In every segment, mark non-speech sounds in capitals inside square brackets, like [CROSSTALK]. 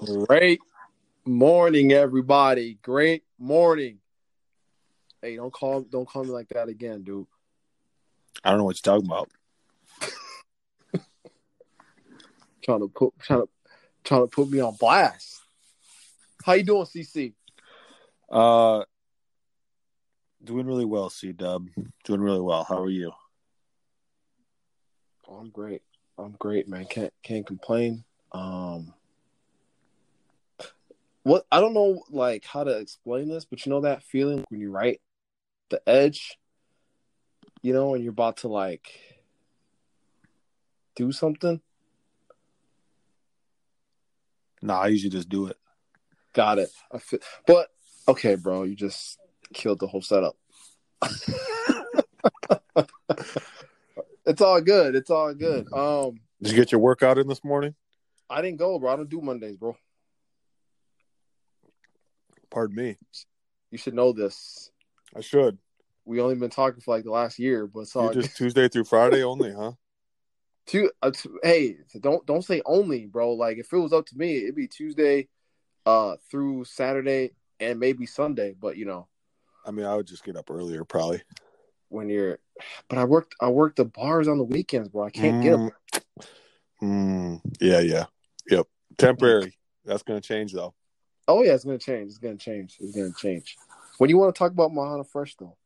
Great morning, everybody. Great morning. Hey, don't call don't call me like that again, dude. I don't know what you're talking about. [LAUGHS] Trying to put trying to trying to put me on blast. How you doing, CC? Uh, doing really well, C Dub. Doing really well. How are you? Oh, I'm great. I'm great, man. Can't can't complain. Um, what I don't know, like how to explain this, but you know that feeling when you write the edge, you know, and you're about to like do something. Nah, I usually just do it. Got it. I feel, but okay, bro, you just killed the whole setup. [LAUGHS] it's all good. It's all good. Um, Did you get your workout in this morning? I didn't go, bro. I don't do Mondays, bro. Pardon me. You should know this. I should. We only been talking for like the last year, but it's all just Tuesday through Friday only, huh? [LAUGHS] Two, uh, t- hey, don't don't say only, bro. Like if it was up to me, it'd be Tuesday, uh, through Saturday and maybe Sunday. But you know, I mean, I would just get up earlier, probably. when you're, but I worked I worked the bars on the weekends, bro. I can't get 'em. Mm, yeah, yeah, yep. Temporary. That's gonna change though. Oh yeah, it's gonna change. It's gonna change. It's gonna change. When do you want to talk about Mahana Fresh though?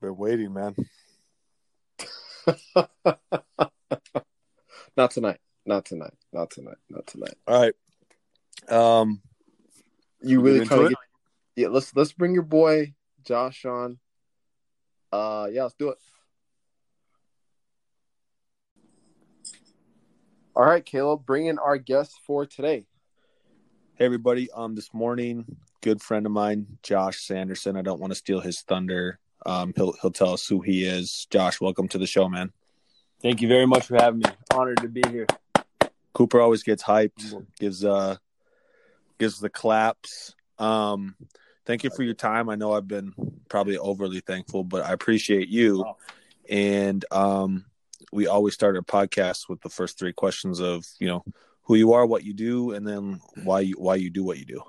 Been waiting, man. [LAUGHS] Not tonight. Not tonight. Not tonight. Not tonight. All right. Um, You really trying to get? Yeah, let's let's bring your boy Josh on. Uh, yeah, let's do it. All right, Caleb, bring in our guest for today. Hey everybody, um this morning, good friend of mine, Josh Sanderson. I don't want to steal his thunder. Um he'll he'll tell us who he is. Josh, welcome to the show, man. Thank you very much for having me. Honored to be here. Cooper always gets hyped, gives uh gives the claps. Um thank you for your time. I know I've been probably overly thankful, but I appreciate you. Oh. And um we always start our podcast with the first three questions of, you know, who you are, what you do, and then why you why you do what you do.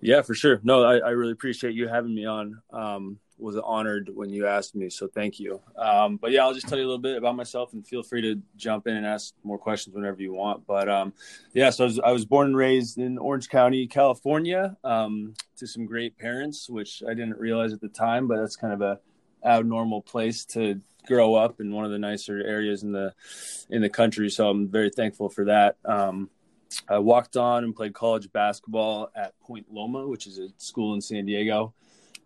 Yeah, for sure. No, I, I really appreciate you having me on. Um, was honored when you asked me, so thank you. Um, but yeah, I'll just tell you a little bit about myself, and feel free to jump in and ask more questions whenever you want. But um, yeah, so I was, I was born and raised in Orange County, California, um, to some great parents, which I didn't realize at the time, but that's kind of a abnormal place to grow up in one of the nicer areas in the in the country. So I'm very thankful for that. Um, I walked on and played college basketball at Point Loma, which is a school in San Diego.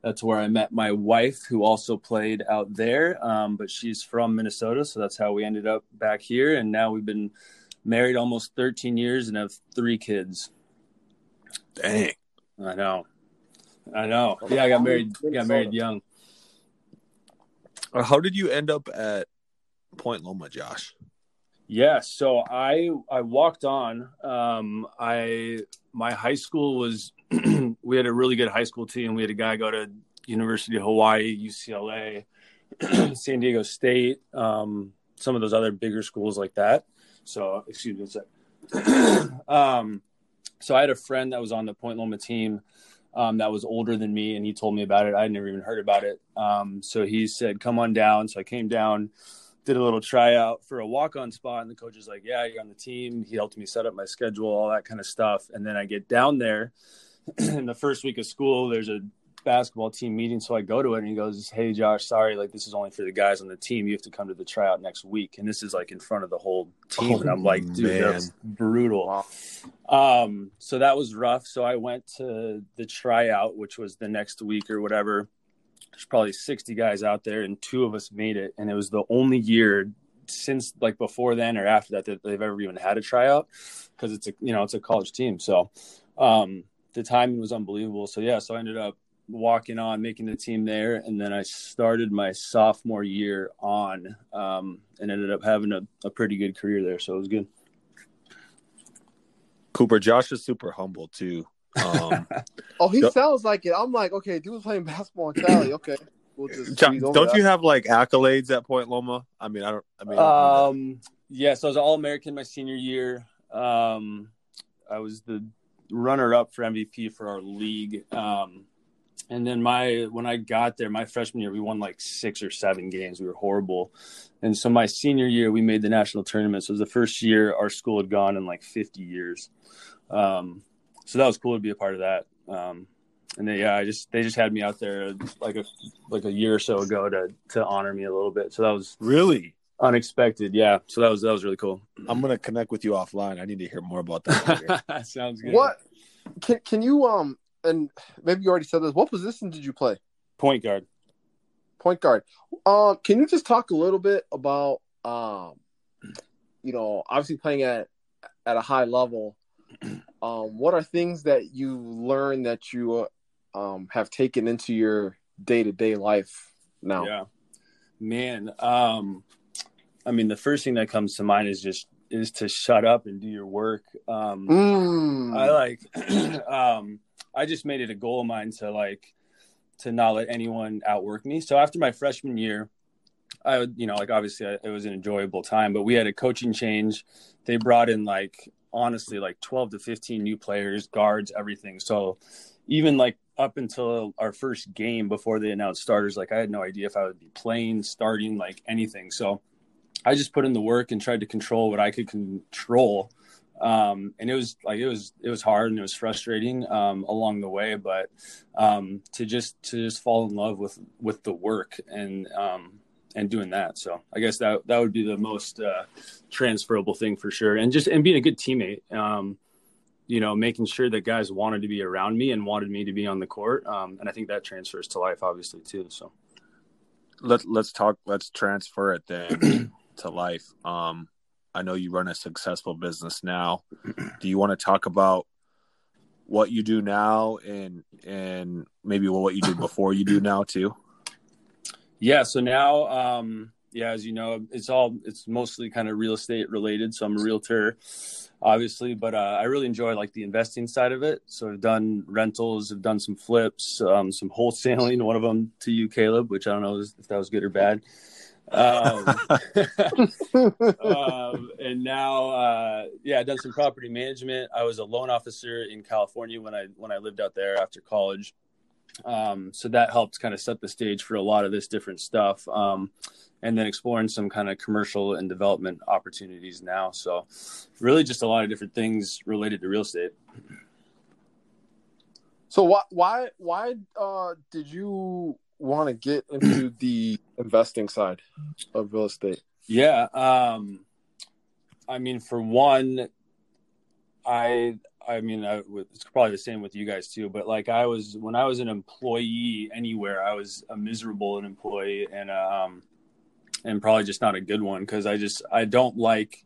That's where I met my wife, who also played out there, um, but she's from Minnesota, so that's how we ended up back here. And now we've been married almost 13 years and have three kids. Dang. I know, I know. Yeah, I got married. Got married young. How did you end up at Point Loma, Josh? Yeah, so I I walked on. Um, I my high school was [CLEARS THROAT] we had a really good high school team. We had a guy go to University of Hawaii, UCLA, [CLEARS THROAT] San Diego State, um, some of those other bigger schools like that. So excuse me a sec. [CLEARS THROAT] um, so I had a friend that was on the Point Loma team um, that was older than me, and he told me about it. I had never even heard about it. Um, so he said, "Come on down." So I came down did a little tryout for a walk-on spot and the coach is like yeah you're on the team he helped me set up my schedule all that kind of stuff and then i get down there [CLEARS THROAT] in the first week of school there's a basketball team meeting so i go to it and he goes hey josh sorry like this is only for the guys on the team. You have to come to the tryout next week. And this is like in front of the whole team Oh, and i'm like dude man. that's brutal um so that was rough. So i went to the tryout which was the next week or whatever. There's probably 60 guys out there and two of us made it and it was the only year since like before then or after that that they've ever even had a tryout because it's a you know it's a college team. So um the timing was unbelievable. So yeah so i ended up walking on making the team there and then i started my sophomore year on um and ended up having a, a pretty good career there so it was good Cooper, Josh is super humble too. Um, [LAUGHS] Oh, he Yep. sounds like it. I'm like, okay, dude was playing basketball in Cali. Okay, we'll just John, don't that. you have like accolades at Point Loma? I mean, I don't. I mean, Um, yeah, so I was All American my senior year. Um, I was the runner up for MVP for our league. Um, and then my when I got there, my freshman year, we won like six or seven games. We were horrible. And so my senior year, we made the national tournament. So it was the first year our school had gone in like 50 years. Um, so that was cool to be a part of that. Um, and they, yeah, I just they just had me out there like a like a year or so ago to to honor me a little bit. So that was really, unexpected. Yeah, so that was that was really cool. I'm gonna connect with you offline. I need to hear more about that. [LAUGHS] Sounds good. What can can you um and maybe you already said this. What position did you play? point guard? Point guard. Um, can you just talk a little bit about um, you know, obviously playing at at a high level. [CLEARS THROAT] Um, what are things that you learn that you uh, um have taken into your day to day life now? Yeah, man. Um, I mean, the first thing that comes to mind is just is to shut up and do your work. Um, Mm. I like [CLEARS THROAT] um I just made it a goal of mine to like to not let anyone outwork me. So after my freshman year, I would, you know, like obviously I, it was an enjoyable time, but we had a coaching change. They brought in like honestly like 12 to 15 new players, guards, everything. So even like up until our first game before they announced starters, like I had no idea if I would be playing, starting, like anything. So I just put in the work and tried to control what I could control um, and it was like it was it was hard and it was frustrating um, along the way but um, to just to just fall in love with with the work and um, and doing that so i guess that that would be the most uh, transferable thing for sure and just and being a good teammate um, you know making sure that guys wanted to be around me and wanted me to be on the court um, and i think that transfers to life obviously too so Let Let's talk. Let's transfer it then [CLEARS THROAT] to life. Um, I know you run a successful business now. [CLEARS THROAT] Do you want to talk about what you do now and and maybe what you did before you do now too? Yeah. So now, um, yeah, as you know, it's all it's mostly kind of real estate related. So I'm a realtor, obviously, but uh, I really enjoy like the investing side of it. So I've done rentals, I've done some flips, um, some wholesaling. [LAUGHS] One of them to you, Caleb, which I don't know if that was good or bad. Um, [LAUGHS] [LAUGHS] um, and now, uh, yeah, I've done some property management. I was a loan officer in California when I when I lived out there after college. Um, so that helped kind of set the stage for a lot of this different stuff. Um, and then exploring some kind of commercial and development opportunities now. So really just a lot of different things related to real estate. So why why why uh did you want to get into [CLEARS THROAT] the investing side of real estate? Yeah. Um, I mean, for one, I, I mean, I, it's probably the same with you guys too, but like I was, when I was an employee anywhere, I was a miserable employee and, um, and probably just not a good one. Cause I just, I don't like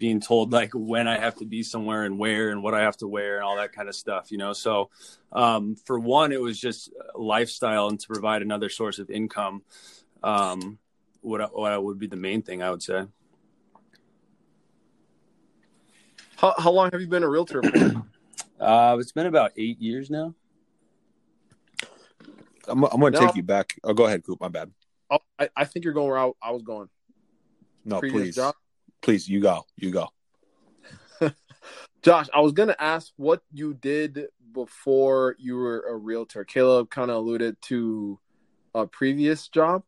being told like when I have to be somewhere and where and what I have to wear and all that kind of stuff, you know? So, um, for one, it was just lifestyle and to provide another source of income. Um, what, what would be the main thing I would say. How how long have you been a realtor for? [CLEARS THROAT] Uh, it's been about eight years now. I'm, I'm going to No. take you back. Oh, go ahead, Coop. My bad. oh, I, I think you're going where I, I was going. No, Previous please, job? Please, you go. You go. [LAUGHS] Josh, I was gonna ask what you did before you were a realtor. Caleb kind of alluded to a previous job.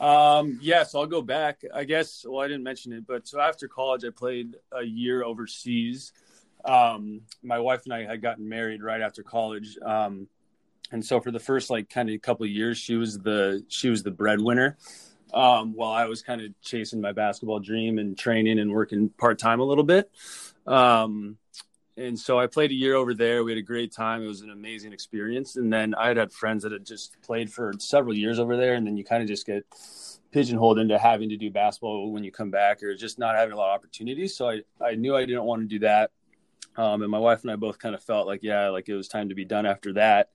Um, yes, I'll go back. I guess. Well, I didn't mention it, but so after college, I played a year overseas. Um, my wife and I had gotten married right after college, um, and so for the first like kind of couple of years, she was the she was the breadwinner. Um, while I was kind of chasing my basketball dream and training and working part time a little bit. Um, and so I played a year over there. We had a great time. It was an amazing experience. And then I had had friends that had just played for several years over there. And then you kind of just get pigeonholed into having to do basketball when you come back or just not having a lot of opportunities. So I, I knew I didn't want to do that. Um, and my wife and I both kind of felt like, yeah, like it was time to be done after that.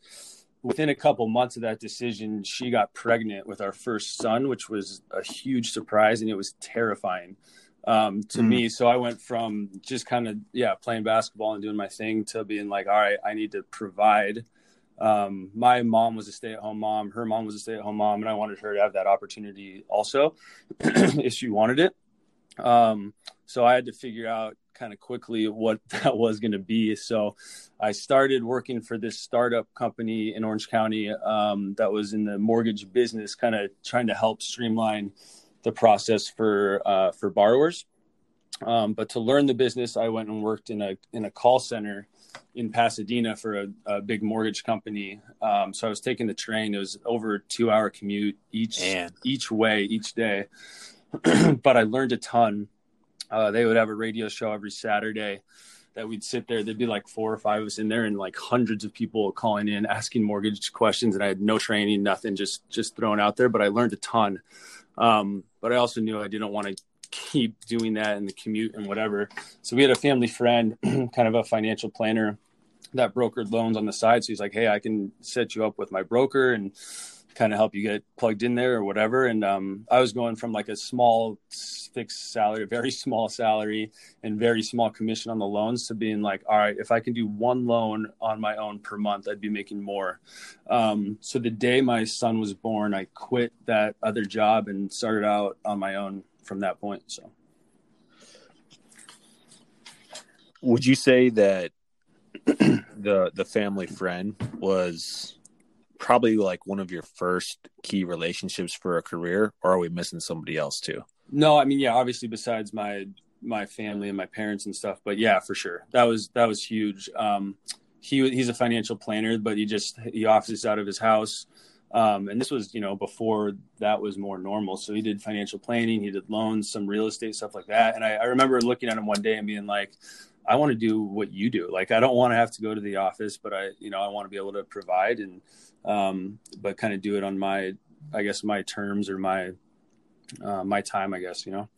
Within a couple months of that decision, she got pregnant with our first son, which was a huge surprise and it was terrifying um, to Mm. me. So I went from just kind of yeah playing basketball and doing my thing to being like, all right, I need to provide um, my mom was a stay-at-home mom her mom was a stay-at-home mom and i wanted her to have that opportunity also [CLEARS THROAT] if she wanted it um, so i had to figure out kind of quickly what [LAUGHS] that was going to be so i started working for this startup company in orange county um, that was in the mortgage business kind of trying to help streamline the process for uh, for borrowers um, but to learn the business i went and worked in a in a call center in Pasadena for a, a big mortgage company. Um, so I was taking the train. It was over a two hour commute each Man. each way each day. [CLEARS THROAT] but I learned a ton. Uh, they would have a radio show every Saturday that we'd sit there. There'd be like four or five of us in there, and like hundreds of people calling in asking mortgage questions. And I had no training, nothing, just just thrown out there. But I learned a ton. Um, but I also knew I didn't want to keep doing that in the commute and whatever. So we had a family friend, [CLEARS THROAT] kind of a financial planner that brokered loans on the side. So he's like, Hey, I can set you up with my broker and kind of help you get plugged in there or whatever. And um, I was going from like a small fixed salary, very [LAUGHS] small salary and very small commission on the loans to being like, all right, if I can do one loan on my own per month, I'd be making more. Um, so the day my son was born, I quit that other job and started out on my own from that point. So, Would you say that [CLEARS THROAT] the the family friend was probably like one of your first key relationships for a career, or are we missing somebody else too? no, I mean, yeah, obviously besides my my family and my parents and stuff, but yeah, for sure, that was that was huge. Um, he he's a financial planner, but he just he offices out of his house. Um, and this was, you know, before that was more normal. So he did financial planning, he did loans, some real estate stuff like that. And I, I remember looking at him one day and being like, I want to do what you do. Like, I don't want to have to go to the office, but I, you know, I want to be able to provide and, um, but kind of do it on my, I guess, my terms or my, uh, my time, I guess, you know?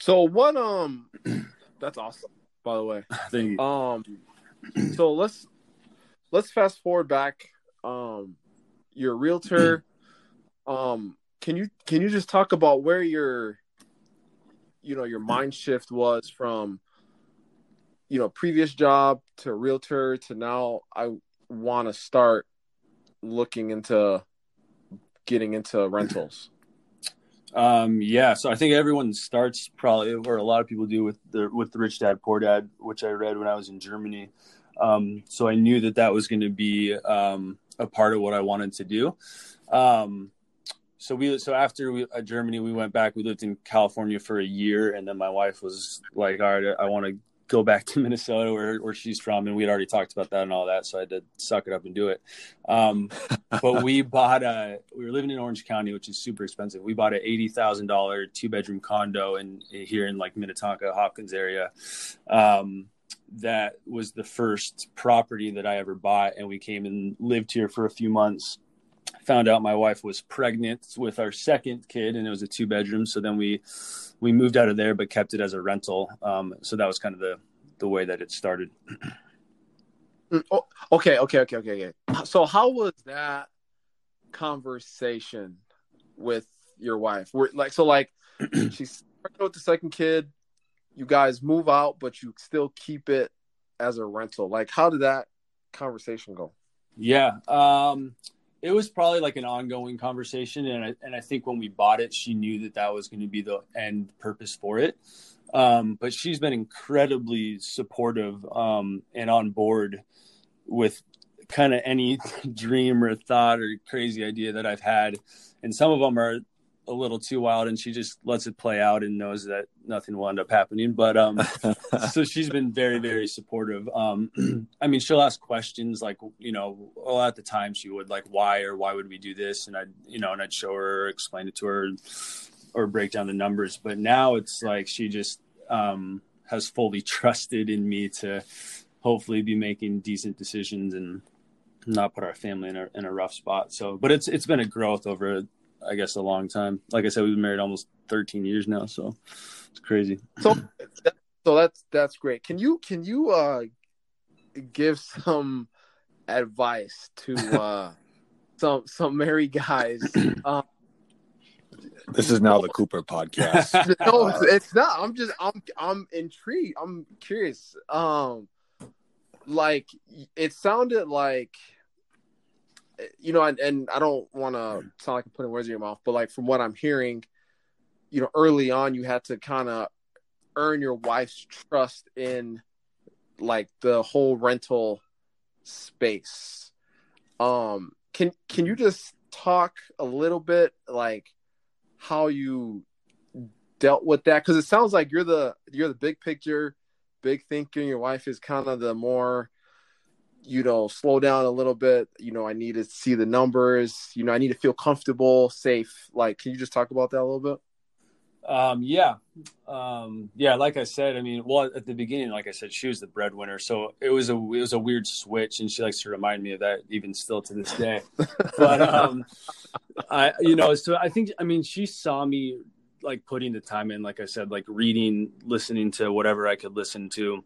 So what? Um, [CLEARS THROAT] that's awesome. By the way, [LAUGHS] I think, um, so let's let's fast forward back. Um, you're a realtor. [CLEARS THROAT] um, can you can you just talk about where your, you know, your mind shift was from, you know, previous job to realtor to now I want to start looking into getting into rentals. Um, yeah, so I think everyone starts probably, or a lot of people do with the with the Rich Dad Poor Dad, which I read when I was in Germany. Um, so I knew that that was going to be um, a part of what I wanted to do. Um, so we so after we uh, Germany, we went back. We lived in California for a year, and then my wife was like, "All right, I want to go back to [LAUGHS] Minnesota, where where she's from." And we had already talked about that and all that, so I had to suck it up and do it. Um, but we [LAUGHS] bought a. We were living in Orange County, which is super expensive. We bought an eighty thousand dollar two bedroom condo in here in like Minnetonka, Hopkins area. Um, that was the first property that I ever bought, and we came and lived here for a few months. Found out my wife was pregnant with our second kid, and it was a two bedroom. So then we we moved out of there, but kept it as a rental. Um, so that was kind of the the way that it started. Mm, oh, okay, okay, okay, okay, okay. So how was that conversation with your wife? Were like so like [CLEARS THROAT] she's pregnant with the second kid, you guys move out, but you still keep it as a rental. Like how did that conversation go? Yeah. Um, it was probably like an ongoing conversation. And I, and I think when we bought it, she knew that that was going to be the end purpose for it. Um, but she's been incredibly supportive um, and on board with kind of any [LAUGHS] dream or thought or crazy idea that I've had. And some of them are a little too wild and she just lets it play out and knows that nothing will end up happening. But um [LAUGHS] so she's been very very supportive. Um [CLEARS THROAT] i mean she'll ask questions like you know well at the time she would like why or why would we do this? And i'd you know and i'd show her explain it to her or break down the numbers. But now it's like she just um has fully [LAUGHS] trusted in me to hopefully be making decent decisions and not put our family in a in a rough spot. So but it's it's been a growth over I guess a long time. Like I said, we've been married almost 13 years now, so it's crazy. So, so that's that's great. Can you can you uh give some advice to uh [LAUGHS] some some married guys? [CLEARS THROAT] Um, This is now the Cooper podcast. [LAUGHS] no, it's, it's not. I'm just I'm I'm intrigued. I'm curious. Um, like it sounded like you know, and, and I don't want to sound like I'm putting words in your mouth, but like from what I'm hearing, you know, early on you had to kind of earn your wife's trust in like the whole rental space. Um, can can you just talk a little bit like how you dealt with that? Because it sounds like you're the you're the big picture, big thinker. Your wife is kind of the more you know, slow down a little bit. You know, I need to see the numbers. You know, I need to feel comfortable, safe. Like, can you just talk about that a little bit? Um, yeah. Um, yeah, like I said, I mean, well, at the beginning, like I said, she was the breadwinner. So it was a, it was a weird switch. And she likes to remind me of that even still to this day. [LAUGHS] but, um, I, you know, so I think, I mean, she saw me like putting the time in, like I said, like reading, listening to whatever I could listen to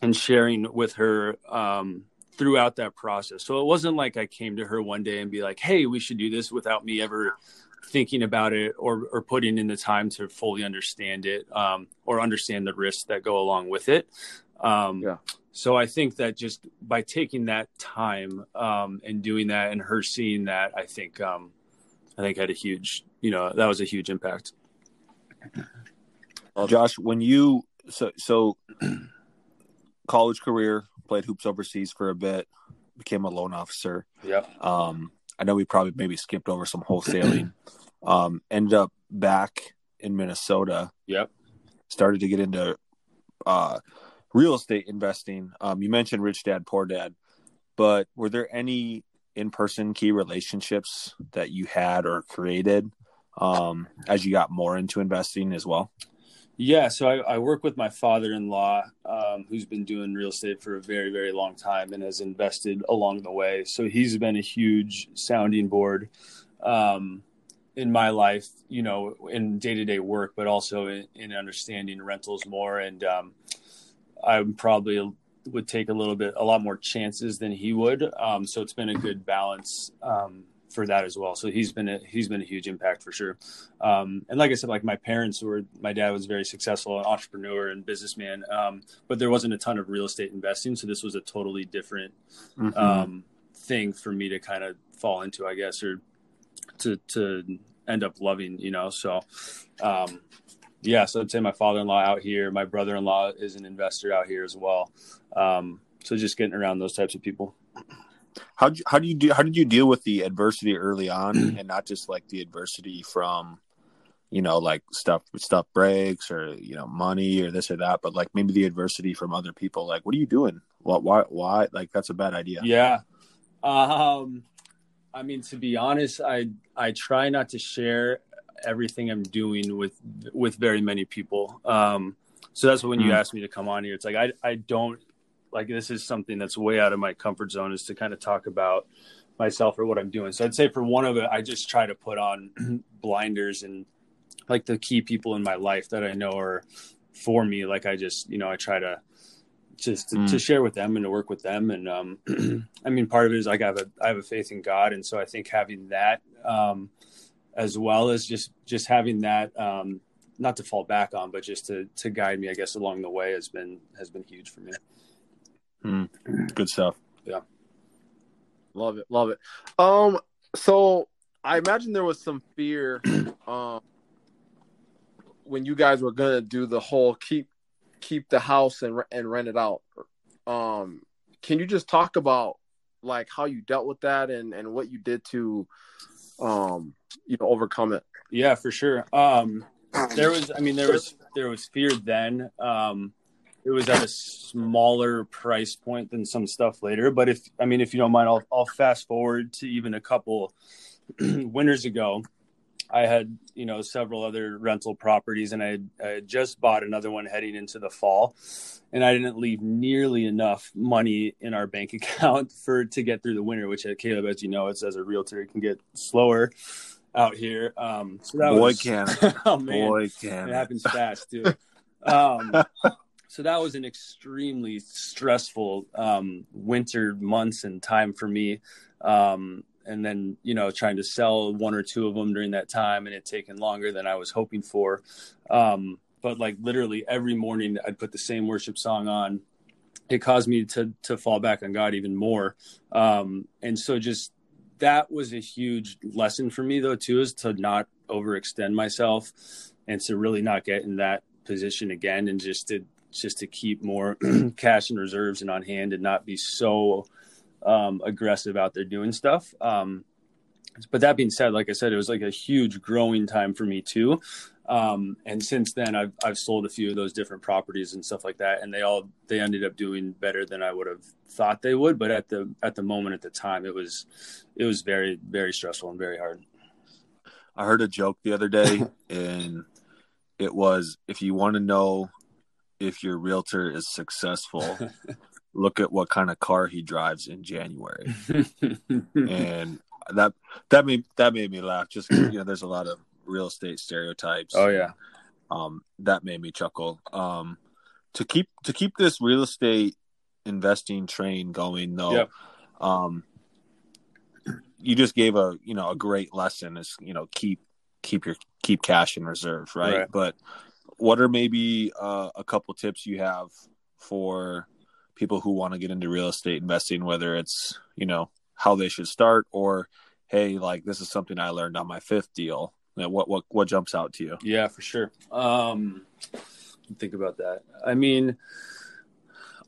and sharing with her, um, throughout that process. So it wasn't like I came to her one day and be like, "Hey, we should do this," without me ever thinking about it or or putting in the time to fully understand it um, or understand the risks that go along with it. Um, yeah. So I think that just by taking that time um, and doing that, and her seeing that, I think um, I think had a huge, you know, that was a huge impact. Josh, when you so so [CLEARS THROAT] college career played hoops overseas for a bit, became a loan officer. Yeah. Um, I know we probably maybe skipped over some wholesaling. [CLEARS THROAT] um, ended up back in Minnesota. Yep. Started to get into uh, real estate investing. Um, you mentioned Rich Dad Poor Dad, but were there any in-person key relationships that you had or created um, as you got more into investing as well? Yeah, so I, I work with my father-in-law, um, who's been doing real estate for a very, very long time and has invested along the way. So he's been a huge sounding board um, in my life, you know, in day-to-day work, but also in, in understanding rentals more. And um, I probably would take a little bit, a lot more chances than he would. Um, so it's been a good balance um, for that as well. So he's been a he's been a huge impact for sure. Um, and like I said, like my parents were my dad was very successful, an entrepreneur and businessman, um, but there wasn't a ton of real estate investing, so this was a totally different mm-hmm. um, thing for me to kind of fall into, I guess, or to to end up loving, you know. So um, yeah, so I'd say my father-in-law out here, my brother-in-law is an investor out here as well. Um, so just getting around those types of people. How how do you do? How did you deal with the adversity early on, and not just like the adversity from, you know, like stuff stuff breaks or you know money or this or that, but like maybe the adversity from other people. Like, what are you doing? What why why like that's a bad idea. Yeah, um, I mean to be honest, I I try not to share everything I'm doing with with very many people. Um, so that's when you mm. asked me to come on here. It's like I I don't like this is something that's way out of my comfort zone is to kind of talk about myself or what I'm doing. So I'd say for one of it, I just try to put on [CLEARS THROAT] blinders and like the key people in my life that I know are for me. Like I just, you know, I try to just to, mm. to share with them and to work with them. And um, [CLEARS THROAT] I mean, part of it is like I have a I have a faith in God, and so I think having that um, as well as just just having that um, not to fall back on, but just to to guide me, I guess, along the way has been has been huge for me. Mm, good stuff. Yeah. Love it. Love it. Um, so I imagine there was some fear [CLEARS THROAT] um when you guys were gonna do the whole keep keep the house and and rent it out. Um, can you just talk about like how you dealt with that and and what you did to um you know overcome it? Yeah, for sure. Um, there was, I mean, there was there was fear then. Um, it was at a smaller price point than some stuff later. But if I mean, if you don't mind, I'll I'll fast forward to even a couple [CLEARS THROAT] winters ago. I had you know several other rental properties, and I had, I had just bought another one heading into the fall, and I didn't leave nearly enough money in our bank [LAUGHS] account for to get through the winter. Which, uh, Caleb, as you know, it's as a realtor, it can get slower out here. Um, so that boy was, can, [LAUGHS] oh man, boy can, it happens fast too. Um, [LAUGHS] so that was an extremely stressful um, winter months and time for me. Um, and then you know trying to sell one or two of them during that time and it taken longer than i was hoping for. Um, but like literally every morning i'd put the same worship song on. It caused me to to fall back on God even more. Um, and so just that was a huge lesson for me though too, is to not overextend myself and to really not get in that position again and just to just to keep more [CLEARS THROAT] cash and reserves and on hand and not be so um, aggressive out there doing stuff. Um, but that being said, like I said, it was like a huge growing time for me too. Um, and since then, I've I've sold a few of those different properties and stuff like that, and they all they ended up doing better than I would have thought they would. But at the at the moment, at the time, it was it was very very stressful and very hard. I heard a joke the other day, [LAUGHS] and it was if you want to know if your realtor is successful, [LAUGHS] look at what kind of car he drives in January. [LAUGHS] and that that made that made me laugh. Just you know, there's a lot of real estate stereotypes. Oh yeah, um, that made me chuckle. Um, to keep to keep this real estate investing train going, though, um, you just gave a you know a great lesson. Is you know keep keep your keep cash in reserve, right? right. But what are maybe uh, a couple tips you have for people who want to get into real estate investing, whether it's you know how they should start or hey, like this is something I learned on my fifth deal. What what what jumps out to you? Yeah, for sure. Um, think about that. I mean,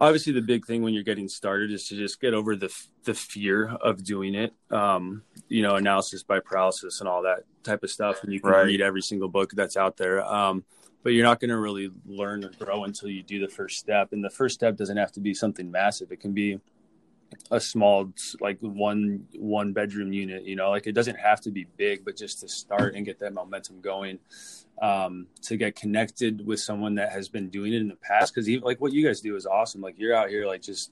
obviously, the big thing when you're getting started is to just get over the the fear of doing it. Um, you know, analysis by paralysis and all that type of stuff, and you can right. read every single book that's out there. Um, but you're not going to really learn or grow until you do the first step. And the first step doesn't have to be something massive. It can be a small like one one bedroom unit you know like it doesn't have to be big but just to start and get that momentum going um, to get connected with someone that has been doing it in the past because even like what you guys do is awesome like you're out here like just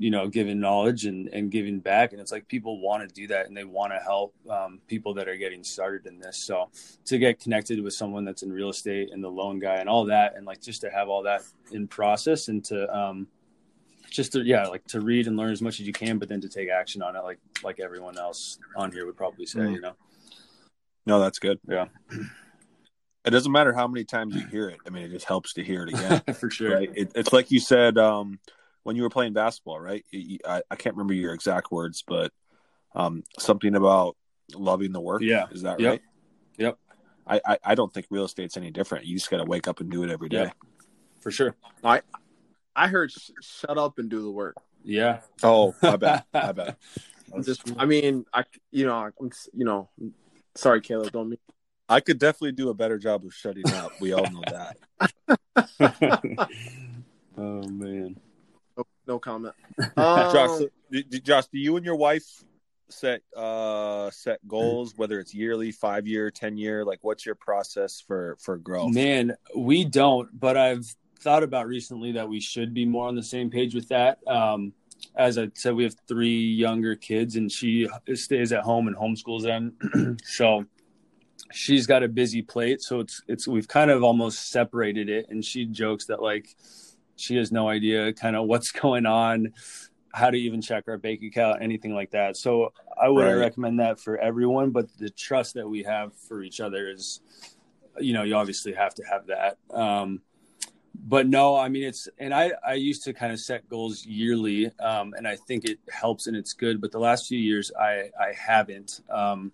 you know giving knowledge and and giving back. And it's like people want to do that and they want to help um, people that are getting started in this. So to get connected with someone that's in real estate and the loan guy and all that and like just to have all that in process and to um, just to yeah like to read and learn as much as you can but then to take action on it like like everyone else on here would probably say mm. you know? No that's good. Yeah. [CLEARS THROAT] It doesn't matter how many times you hear it. I mean it just helps to hear it again. [LAUGHS] For sure. Right? it, it's like you said um, when you were playing basketball right I, I can't remember your exact words but um, something about loving the work yeah is that yep. right yep I, I, I don't think real estate's any different you just got to wake up and do it every day yeah, for sure i I heard sh- shut up and do the work. Yeah. Oh, I bet. I bet. Just, I mean, I, you know, I'm, you know, sorry, Caleb, don't mean. I could definitely do a better job of shutting up. We all know that. [LAUGHS] oh man. No, no comment. Um, [LAUGHS] Josh, so, Josh, do you and your wife set uh set goals whether it's yearly five year ten year like what's your process for for growth man we don't but i've thought about recently that we should be more on the same page with that. Um, as I said, we have three younger kids, and she stays at home and homeschools them. [CLEARS THROAT] so she's got a busy plate. So it's it's we've kind of almost separated it, and she jokes that like she has no idea kind of what's [LAUGHS] going on, how to even check our bank account, anything like that. So I wouldn't right. recommend that for everyone, but the trust that we have for each other is, you know, you obviously have to have that. Um, but no, I mean it's and I I used to kind of set goals yearly, um, and I think it helps and it's good. But the last few years, I I haven't, um,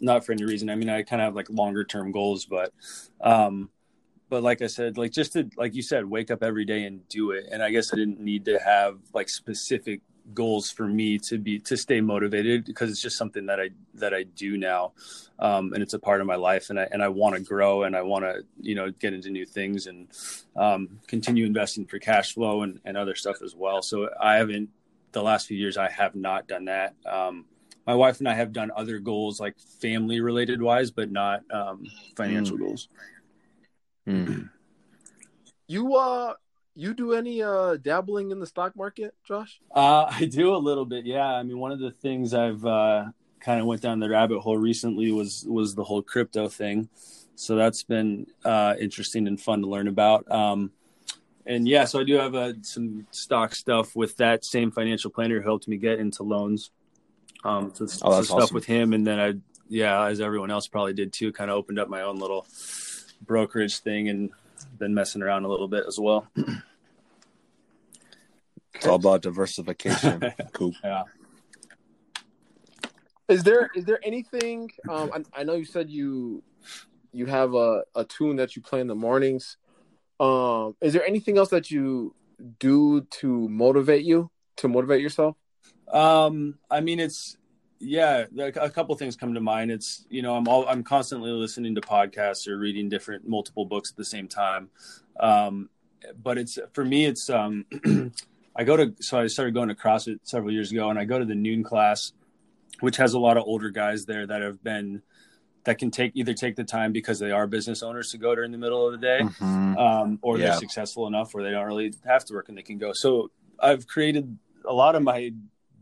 not for any reason. I mean, I kind of have like longer term goals, but um, but like I said, like just to like you said, wake up every day and do it. And I guess I didn't need to have like specific goals for me to be to stay motivated because it's just something that I that I do now, um, and it's a part of my life, and I and I want to grow and I want to you know get into new things and um, continue investing for cash flow and, and other stuff as well. So I haven't the last few years I have not done that. Um, my wife and I have done other goals like family related wise, but not um, financial mm. goals. Mm. You uh you do any uh dabbling in the stock market, Josh? Uh, I do a little bit. Yeah, I mean, one of the things I've uh, kind of went down the rabbit hole recently was was the whole crypto thing. So that's been uh, interesting and fun to learn about. Um, and yeah, so I do have uh, some stock stuff with that same financial planner who helped me get into loans. Um, so, oh, so stuff awesome. with him, and then I, yeah, as everyone else probably did too, kind of opened up my own little brokerage thing and been messing around a little bit as well. It's all about diversification. [LAUGHS] cool. Yeah. Is there is there anything? Um, I, I know you said you you have a, a tune that you play in the mornings. Um, is there anything else that you do to motivate you to motivate yourself? Um, I mean, it's yeah, like a couple things come to mind. It's you know, I'm all I'm constantly listening to podcasts or reading different multiple books at the same time. Um, but it's for me, it's um, [CLEARS THROAT] I go to so I started going to CrossFit several years ago, and I go to the noon class, which has a lot of older guys there that have been that can take either take the time because they are business owners to go during the middle of the day, Mhm. um, or Yeah. they're successful enough where they don't really have to work and they can go. So I've created a lot of my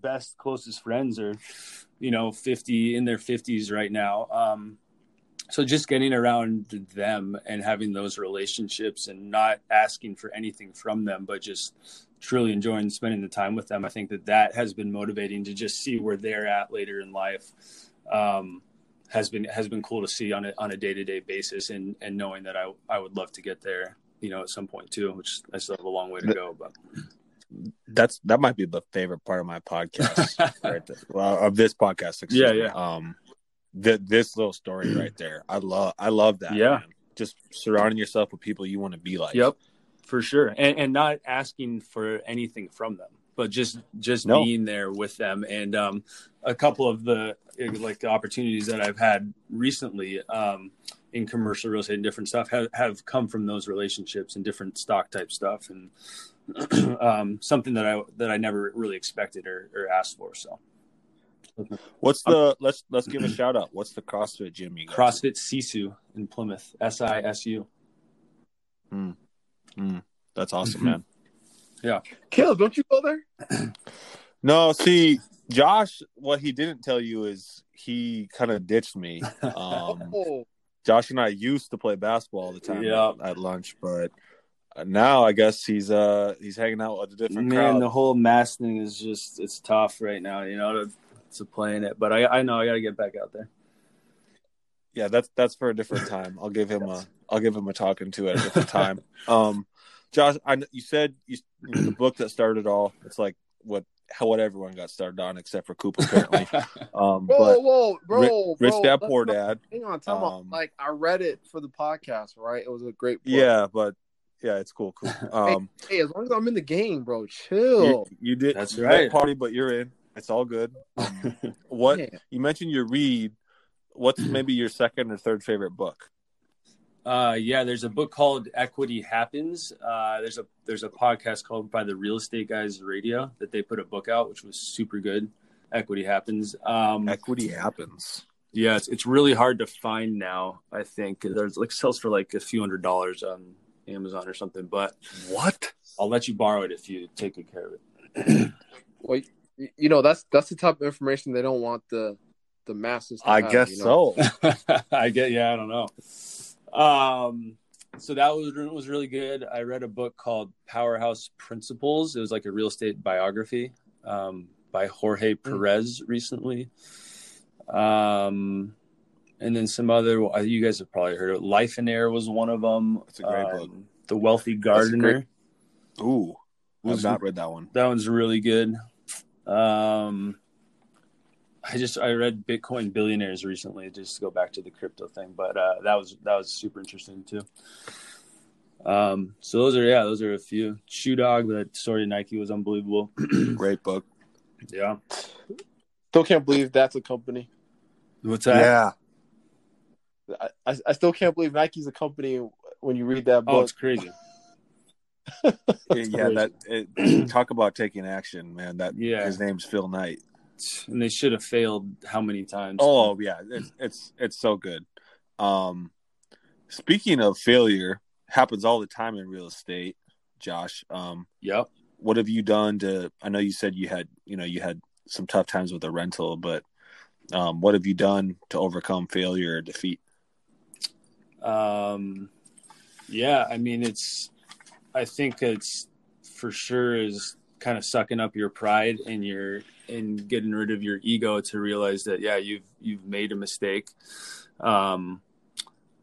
best, closest friends are, you know, 50 in their 50s right now. Um, so just getting around them and having those relationships and not asking for anything from them, but just truly enjoying spending the time with them. I think that that has been motivating to just see where they're at later in life. Um, has been has been cool to see on a on a day to day basis, and and knowing that I I would love to get there, you know, at some point too. Which I still have a long way to go, but That's that might be the favorite part of my podcast, [LAUGHS] right there. Well, of this podcast. excuse Yeah, me. yeah. Um, th- this little story right [CLEARS THROAT] there, I love. I love that. Yeah. man. Just surrounding yourself with people you want to be like. Yep, for sure, and and not asking for anything from them, but just just No. being there with them. And um, a couple of the like the opportunities that I've had recently um, in commercial real estate and different stuff have have come from those relationships and different stock type stuff, and [CLEARS THROAT] um, something that I that I never really expected or, or asked for. So What's the let's let's give a shout out. What's the CrossFit gym you go to? CrossFit Sisu in Plymouth, S I S U. That's awesome, Mhm. man. Yeah, Caleb, don't you go there? [CLEARS THROAT] No, see, Josh, what he didn't tell you is he kind of ditched me. [LAUGHS] Um, oh, Josh and I used to play basketball all the time Yeah. at, at lunch, but now I guess he's uh he's hanging out with a different Man, crowd. the whole mask thing is just it's tough right now, you know, to, to play in it. But I I know I got to get back out there. yeah, that's that's for a different time. I'll give him a I'll give him a talking to at a different [LAUGHS] time. Um, Josh, I you said you, the book that started it all. It's like what how what everyone got started on except for Coop apparently. [LAUGHS] Um, whoa, but whoa, bro, Ri- Rich bro, Dad Poor Dad. Hang on, time out. Um, Like I read it for the podcast, right? It was a great book. Yeah, but yeah, it's cool, cool. [LAUGHS] Um, Hey, as long as I'm in the game, bro, chill. you did That's you right. party, but you're in. It's all good. Um, [LAUGHS] what Yeah. you mentioned your read. What's [CLEARS THROAT] maybe your second or third favorite book? Uh, yeah, there's a book called Equity Happens. Uh, there's a there's a podcast called by the Real Estate Guys Radio that they put a book out, which was super good. Equity Happens. Um, Equity happens. yeah, it's, it's really hard to find now. I think there's like sells for like a few hundred dollars on Amazon or something. But What? I'll let you borrow it if you take good care of it. [CLEARS THROAT] Well, you know that's that's the type of information they don't want the the masses. To I have, guess you know? so. [LAUGHS] I get yeah, I don't know. Um so that was was really good. I read a book called Powerhouse Principles. It was like a real estate biography um by Jorge Perez recently. Um and then some other uh, you guys have probably heard of it. Life in Air was one of them. It's a great Um, book. The Wealthy a Gardener. Ooh, I've Was- not read that one. That one's really good. Um, I just I read Bitcoin Billionaires recently, just to go back to the crypto thing, but uh, that was that was super interesting too. Um, so those are yeah, those are a few. Shoe Dog, that story of Nike was unbelievable. [CLEARS THROAT] Great book. yeah, Still can't believe that's a company. what's that? Yeah. I, I, I still can't believe Nike's a company when you read that book. Oh, it's crazy. [LAUGHS] yeah, that it, [CLEARS THROAT] talk about taking action, man. That Yeah. his name's Phil Knight. And they should have failed how many times? Oh yeah, it's it's it's so good. Um, speaking of failure, happens all the time in real estate. Josh, um, yep. what have you done to? I know you said you had you know you had some tough times with a rental, but um, what have you done to overcome failure or defeat? Um, yeah, I mean, it's, I think it's for sure is kind of sucking up your pride and your, and getting rid of your ego to realize that, yeah, you've, you've made a mistake. Um,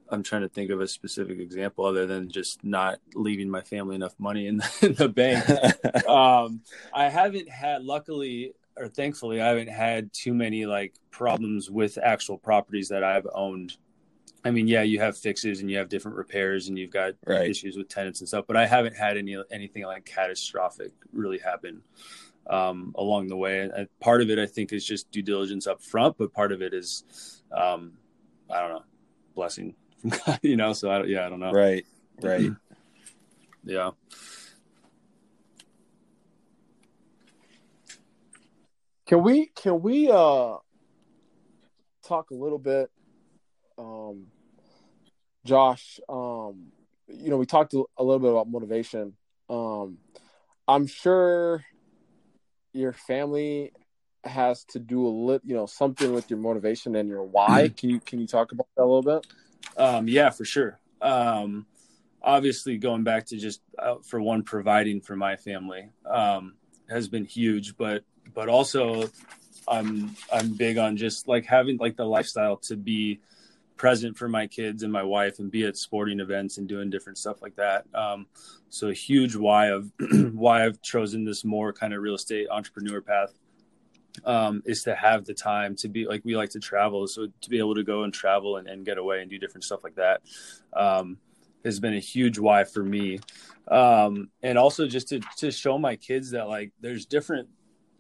I'm trying to think of a specific example other than just not leaving my family enough money in the, in the bank. [LAUGHS] um, I haven't had, luckily or thankfully, I haven't had too many like problems with actual properties that I've owned. I mean, yeah, you have fixes and you have different repairs and you've got Right. issues with tenants and stuff, but I haven't had any anything like catastrophic really happen um, along the way. And part of it, I think, is just due diligence up front, but part of it is, um, I don't know, blessing [LAUGHS] from God, you know. So I don't, yeah, I don't know. Right. Right. [CLEARS THROAT] Yeah. Can we can we uh talk a little bit, um, Josh? Um, you know, we talked a little bit about motivation. Um, I'm sure your family has to do a little, you know, something with your motivation and your why. Can you can you talk about that a little bit? Um, yeah, for sure. Um, obviously, going back to just uh, for one, providing for my family um, has been huge, but but also I'm I'm big on just like having like the lifestyle to be present for my kids and my wife and be at sporting events and doing different stuff like that. Um, so a huge why of [CLEARS THROAT] why I've chosen this more kind of real estate entrepreneur path um, is to have the time to be like we like to travel so to be able to go and travel and, and get away and do different stuff like that um, has been a huge why for me um, and also just to, to show my kids that like there's different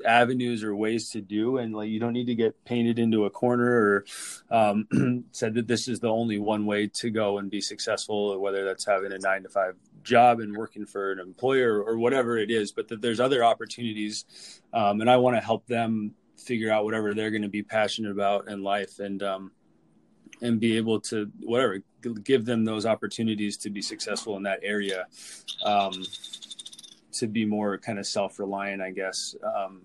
avenues or ways to do and like you don't need to get painted into a corner or um, [CLEARS THROAT] said that this is the only one way to go and be successful whether that's having a nine to five job and working for an employer or whatever it is but that there's other opportunities um, and i want to help them figure out whatever they're going to be passionate about in life and um, and be able to whatever give them those opportunities to be successful in that area. Um, to be more kind of self-reliant i guess um,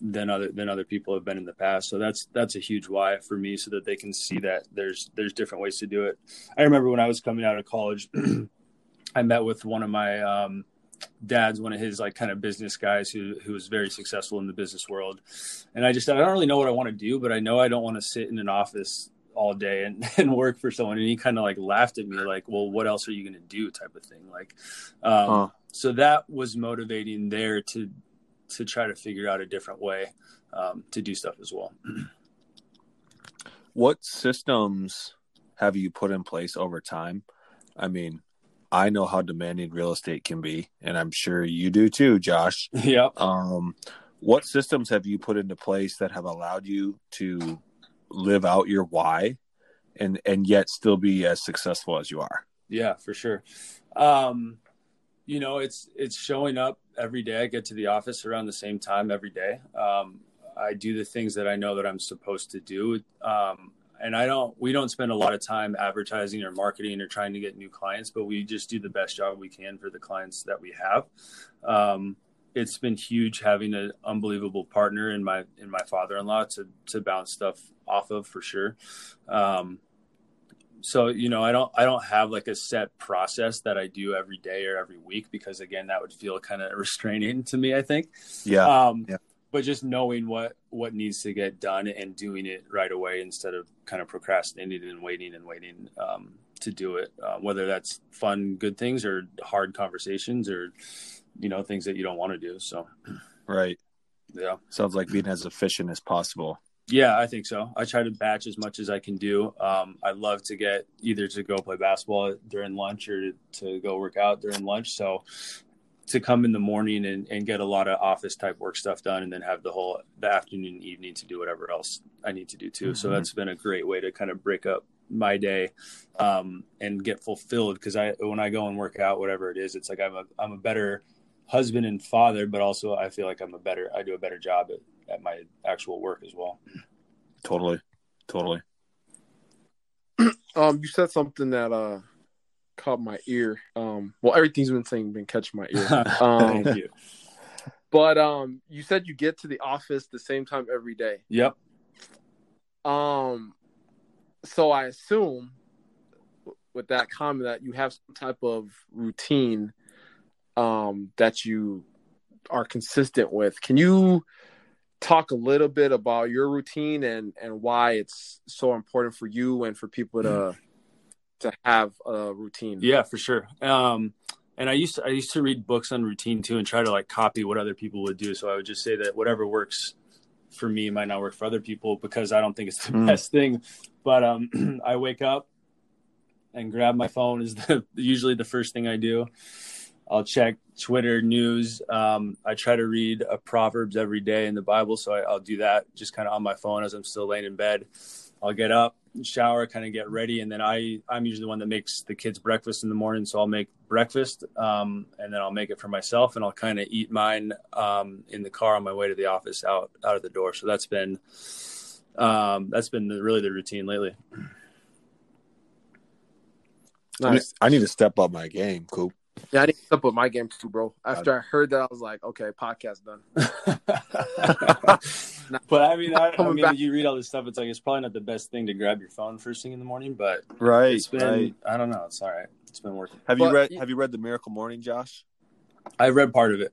than other than other people have been in the past. So that's that's a huge why for me so that they can see that there's there's different ways to do it. I remember when i was coming out of college [CLEARS THROAT] i met with one of my um, dad's one of his like kind of business guys who who was very successful in the business world. And i just said i don't really know what i want to do but i know i don't want to sit in an office all day and, [LAUGHS] and work for someone. And he kind of like laughed at me like well what else are you going to do? type of thing like um, Huh. So that was motivating there to to try to figure out a different way um, to do stuff as well What systems have you put in place over time? I mean, I know how demanding real estate can be, and I'm sure you do too, Josh. [LAUGHS] yeah Um, what systems have you put into place that have allowed you to live out your why and and yet still be as successful as you are? Yeah, for sure. Um, you know, it's it's showing up every day. I get to the office around the same time every day. Um, I do the things that I know that I'm supposed to do. Um, and I don't we don't spend a lot of time advertising or marketing or trying to get new clients, but we just do the best job we can for the clients that we have. Um, it's been huge having an unbelievable partner in my in my father-in-law to to bounce stuff off of for sure. Um, so you know i don't i don't have like a set process that i do every day or every week because again that would feel kind of [LAUGHS] restraining to me i think Yeah. um Yeah. but just knowing what what needs to get done and doing it right away instead of kind of procrastinating and waiting and waiting um to do it uh, whether that's fun good things or hard conversations or you know things that you don't want to do so right. yeah Sounds like being as efficient as possible. Yeah, I think so. I try to batch as much as I can do. Um, I love to get either to go play basketball during lunch or to, to go work out during lunch. So to come in the morning and, and get a lot of office type work stuff done and then have the whole the afternoon and evening to do whatever else I need to do too. So Mhm. that's been a great way to kind of break up my day um, and get fulfilled because I when I go and work out whatever it is, it's like I'm a I'm a better husband and father, but also I feel like I'm a better I do a better job at, at my actual work as well. Totally. Totally. Um, you said something that uh caught my ear. Um, well, everything's been saying been catching my ear. [LAUGHS] Um, Thank you. but um, you said you get to the office the same time every day. Yep. Um, so I assume with that comment that you have some type of routine um that you are consistent with. Can you talk a little bit about your routine and and why it's so important for you and for people to to have a routine. Yeah, for sure. Um, and I used to I used to read books on routine too, and try to like copy what other people would do. So I would just say that whatever works for me might not work for other people because I don't think it's the Mm. best thing. But um, [CLEARS THROAT] I wake up and grab my phone is the, usually the first thing I do. I'll check Twitter news. Um, I try to read a Proverbs every day in the Bible, so I, I'll do that just kind of on my phone as I'm still laying in bed. I'll get up, shower, kind of get ready, and then I I'm usually the one that makes the kids breakfast in the morning. So I'll make breakfast, um, and then I'll make it for myself, and I'll kind of eat mine um, in the car on my way to the office out out of the door. So that's been um, that's been the, really the routine lately. I need, Nice. I need to step up my game, Coop. Yeah, I need to step up my game too, bro. After I heard that, I was like, okay, podcast done. [LAUGHS] [LAUGHS] but I mean, I, I mean, back- you read all this stuff. It's like it's probably not the best thing to grab your phone first thing in the morning, but Right, it's been I don't know. It's all right. It's been working. Have you But- read Have you read the Miracle Morning, Josh? I read part of it.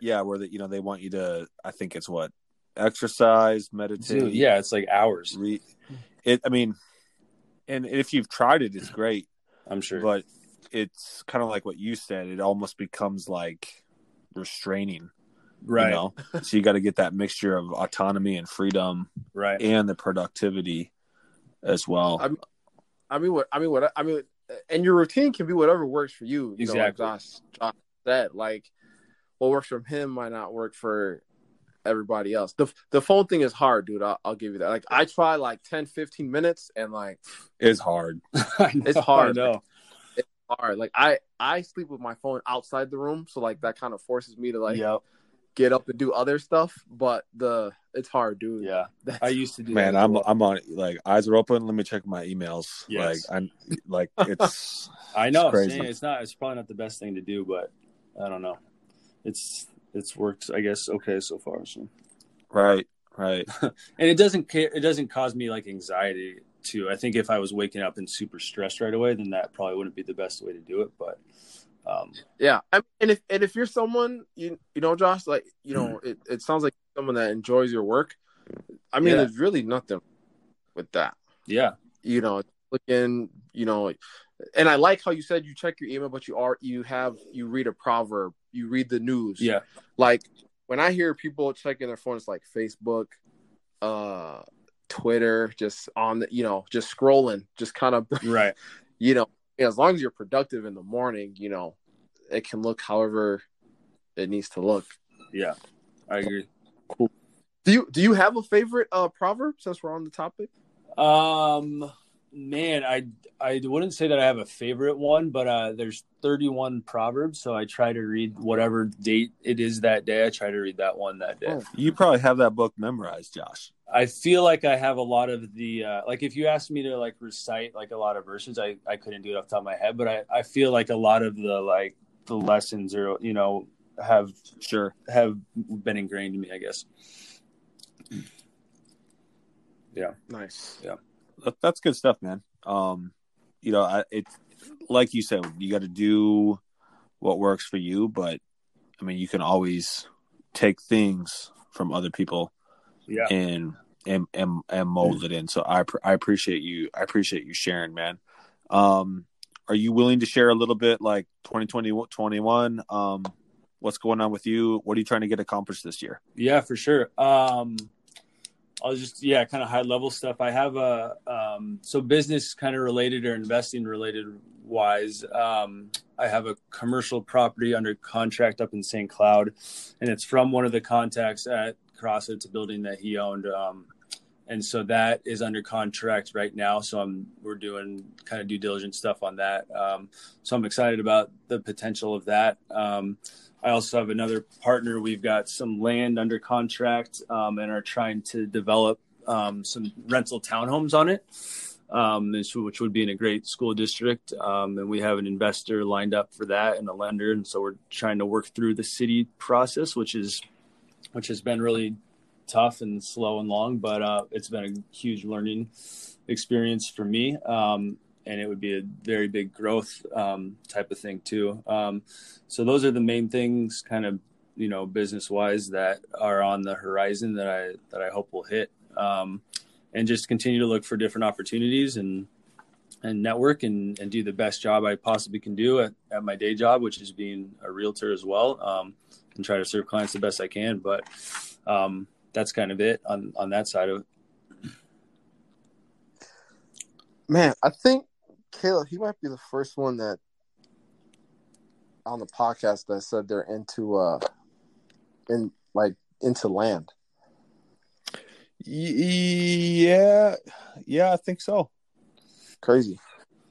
Yeah, where the, you know they want you to. I think it's what exercise, meditate. Dude, yeah, it's like hours. Re- it. I mean, and if you've tried it, it's great. I'm sure. But it's kind of like what you said. It almost becomes like restraining. right, You know? so you got to get that mixture of autonomy and freedom right. and the productivity as well. I'm- I mean, what I mean, what I mean, and your routine can be whatever works for you. You know, like Exactly. Josh, Josh said, like what works for him might not work for everybody else. The the phone thing is hard, dude. I'll, I'll give you that. Like I try like 10, 15 minutes, and like it's hard. [LAUGHS] It's hard. I know. Hard. Like I I sleep with my phone outside the room, so like that kind of forces me to like yep. get up and do other stuff. But the it's hard, dude. Yeah. That's- I used to do Man, that. I'm. I'm on. Like eyes are open. Let me check my emails. Yes. Like I'm like [LAUGHS] it's I know. it's It's, crazy. it's not. It's probably not the best thing to do, but I don't know. It's it's worked. I guess okay so far. So. right, right. [LAUGHS] and it doesn't ca- it doesn't cause me like anxiety too. I think if I was waking up and super stressed right away, then that probably wouldn't be the best way to do it. But um, Yeah, I and if and if you're someone you you know, Josh, like you know, it, it sounds like someone that enjoys your work. I mean, Yeah. there's really nothing with that. yeah, You know, looking, you know, and I like how you said you check your email, but you are you have you read a proverb, you read the news. yeah, Like when I hear people checking their phones, like Facebook, uh, Twitter, just on the, you know, just scrolling, just kind of [LAUGHS] right. you know, as long as you're productive in the morning, you know, it can look however it needs to look. Yeah, I agree. Cool. Do you do you have a favorite uh proverb since we're on the topic? Um, man, I I wouldn't say that I have a favorite one, but uh, there's 31 proverbs, so I try to read whatever date it is that day. I try to read that one that day. Oh. You probably have that book memorized, Josh. I feel like I have a lot of the uh, like if you asked me to like recite like a lot of verses, I I couldn't do it off the top of my head, but I I feel like a lot of the like the lessons are you know have Sure. have been ingrained in me, I guess. [CLEARS THROAT] Yeah. Nice. That- That's good stuff, man. Um, you know, I, it like you said, you got to do what works for you, but I mean, you can always take things from other people Yeah. and and and, and mold it in. So I I appreciate you. I appreciate you sharing, man. Um, are you willing to share a little bit, like 2020, 21? Um, what's going on with you? What are you trying to get accomplished this year? Yeah, for sure. Um, I'll just yeah, kind of high level stuff. I have a um, so business kind of related or investing related wise. Um, I have a commercial property under contract up in St. Cloud, and it's from one of the contacts at Cross. It's a building that he owned, um, and so that is under contract right now. So I'm we're doing kind of due diligence stuff on that. Um, so I'm excited about the potential of that. Um, I also have another partner. We've got some land under contract um, and are trying to develop um, some rental townhomes on it, um, which would be in a great school district. Um, and we have an investor lined up for that and a lender. And so we're trying to work through the city process, which is which has been really tough and slow and long, but uh, it's been a huge learning experience for me. Um, and it would be a very big growth um, type of thing too. Um, so those are the main things, kind of, you know, business wise that are on the horizon that I that I hope will hit, um, and just continue to look for different opportunities and and network and, and do the best job I possibly can do at, at my day job, which is being a realtor as well, um, and try to serve clients the best I can. But um, that's kind of it on, on that side of it. Man, I think Caleb, he might be the first one that on the podcast that said they're into uh in like into land. Yeah, yeah, I think so. Crazy.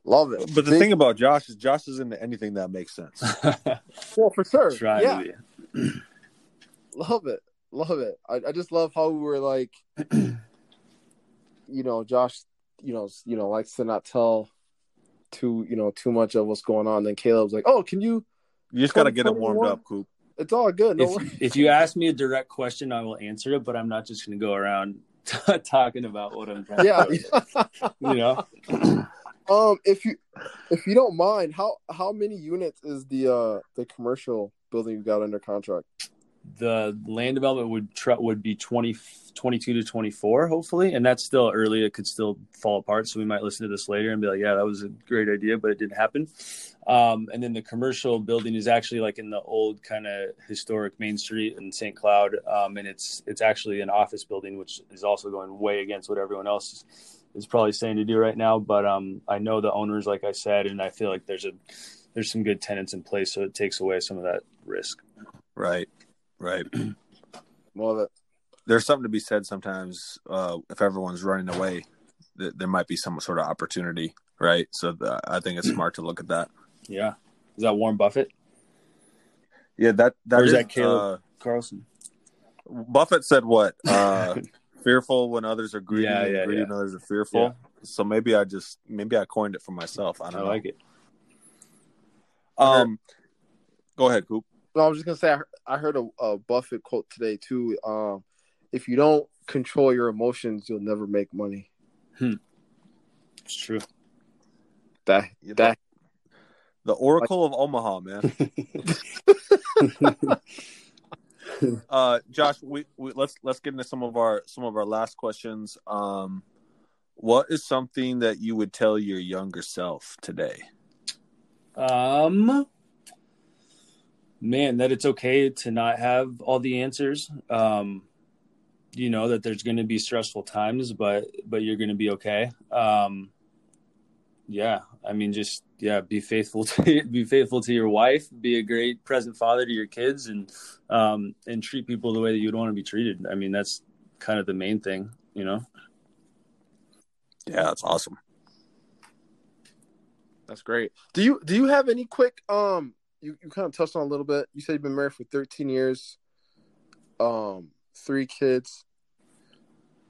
Love it. But the See? thing about Josh is Josh is into anything that makes sense. [LAUGHS] well, for sure. Try yeah. Love it. Love it. I, I just love how we were like, [CLEARS THROAT] you know, Josh, you know, you know, likes to not tell too, you know, too much of what's going on. Then Caleb's like, "Oh, can you?" You just got to get it warmed 2021? up, Coop. It's all good. No. If, if you ask me a direct question, I will answer it, but I'm not just going to go around [LAUGHS] talking about what I'm trying Yeah. to do. You know? [LAUGHS] um, if you if you don't mind, how how many units is the uh the commercial building you got under contract? The land development would tr- would be 20, 22 to 24 hopefully and that's still early. It could still fall apart so we might listen to this later and be like yeah that was a great idea but it didn't happen. Um, and then the commercial building is actually like in the old kind of historic main street in st cloud um, and it's it's actually an office building which is also going way against what everyone else is, is probably saying to do right now but um, i know the owners like i said and i feel like there's a there's some good tenants in place so it takes away some of that risk. Right, right. [CLEARS THROAT] Love it. There's something to be said sometimes. Uh, if everyone's running away, th- there might be some sort of opportunity, right? So the, I think it's smart to look at that. yeah is that warren buffett Yeah, that that Or is is, that Caleb? Carlson. uh, Buffett said what? Uh, [LAUGHS] fearful when others are greedy, Yeah, and yeah, greedy yeah. when others are fearful. So maybe I just maybe I coined it for myself. I I, don't know. like it. Um, go ahead, Coop. No, I was just gonna say I heard, a, a Buffett quote today too. Um, if you don't control your emotions, you'll never make money. It's true. That that The Oracle of Omaha, man. [LAUGHS] uh, Josh, we, we let's let's get into some of our some of our last questions. Um, what is something that you would tell your younger self today? Um, man, that it's okay to not have all the answers. Um, you know that there's going to be stressful times, but but you're going to be okay. Um, yeah, I mean, just yeah, be faithful [LAUGHS] to be faithful to your wife, be a great present father to your kids, and um, and treat people the way that you'd want to be treated. I mean, that's kind of the main thing, you know. Yeah, that's awesome. that's great. Do you do you have any quick um you, you kind of touched on a little bit. You said you've been married for 13 years. Um three kids.